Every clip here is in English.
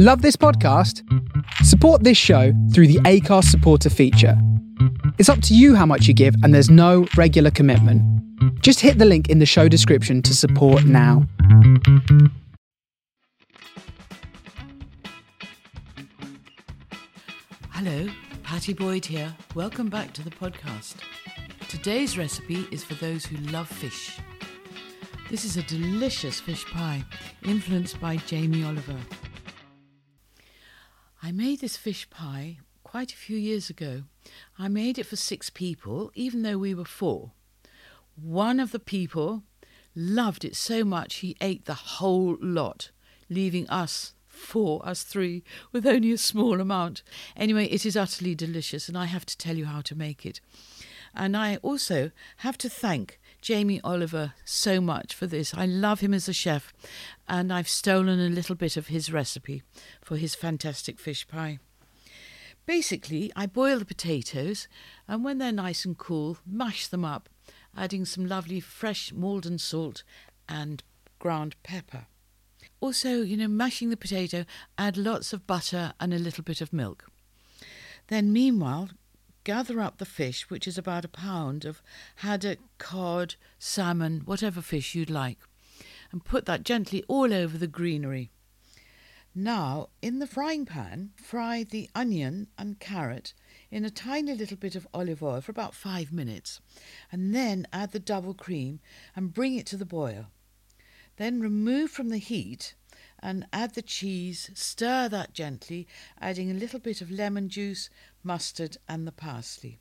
Love this podcast? Support this show through the Acast supporter feature. It's up to you how much you give, and there's no regular commitment. Just hit the link in the show description to support now. Hello, Pattie Boyd here. Welcome back to the podcast. Today's recipe is for those who love fish. This is a delicious fish pie influenced by Jamie Oliver. I made this fish pie quite a few years ago. I made it for six people, even though we were four. One of the people loved it so much he ate the whole lot, leaving us four, us three, with only a small amount. Anyway, it is utterly delicious, and I have to tell you how to make it. And I also have to thank Jamie Oliver so much for this. I love him as a chef, and I've stolen a little bit of his recipe for his fantastic fish pie. Basically, I boil the potatoes, and when they're nice and cool, mash them up, adding some lovely fresh Maldon salt and ground pepper. Also, you know, mashing the potato, add lots of butter and a little bit of milk. Then, meanwhile, gather up the fish, which is about a pound of haddock, cod, salmon, whatever fish you'd like, and put that gently all over the greenery. Now, in the frying pan, fry the onion and carrot in a tiny little bit of olive oil for about five minutes, and then add the double cream and bring it to the boil. Then remove from the heat and add the cheese, stir that gently, adding a little bit of lemon juice, mustard, and the parsley.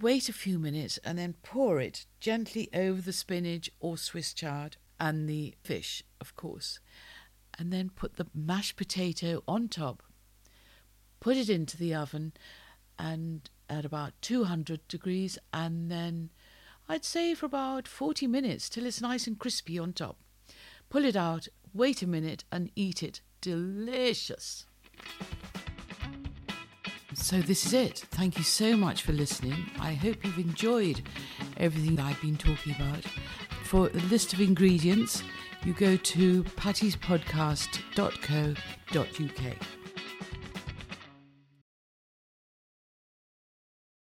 Wait a few minutes and then pour it gently over the spinach or Swiss chard and the fish, of course. And then put the mashed potato on top. Put it into the oven and at about 200 degrees and then I'd say for about 40 minutes till it's nice and crispy on top. Pull it out, wait a minute, and eat it. Delicious. So, this is it. Thank you so much for listening. I hope you've enjoyed everything I've been talking about. For a list of ingredients, you go to pattiespodcast.co.uk.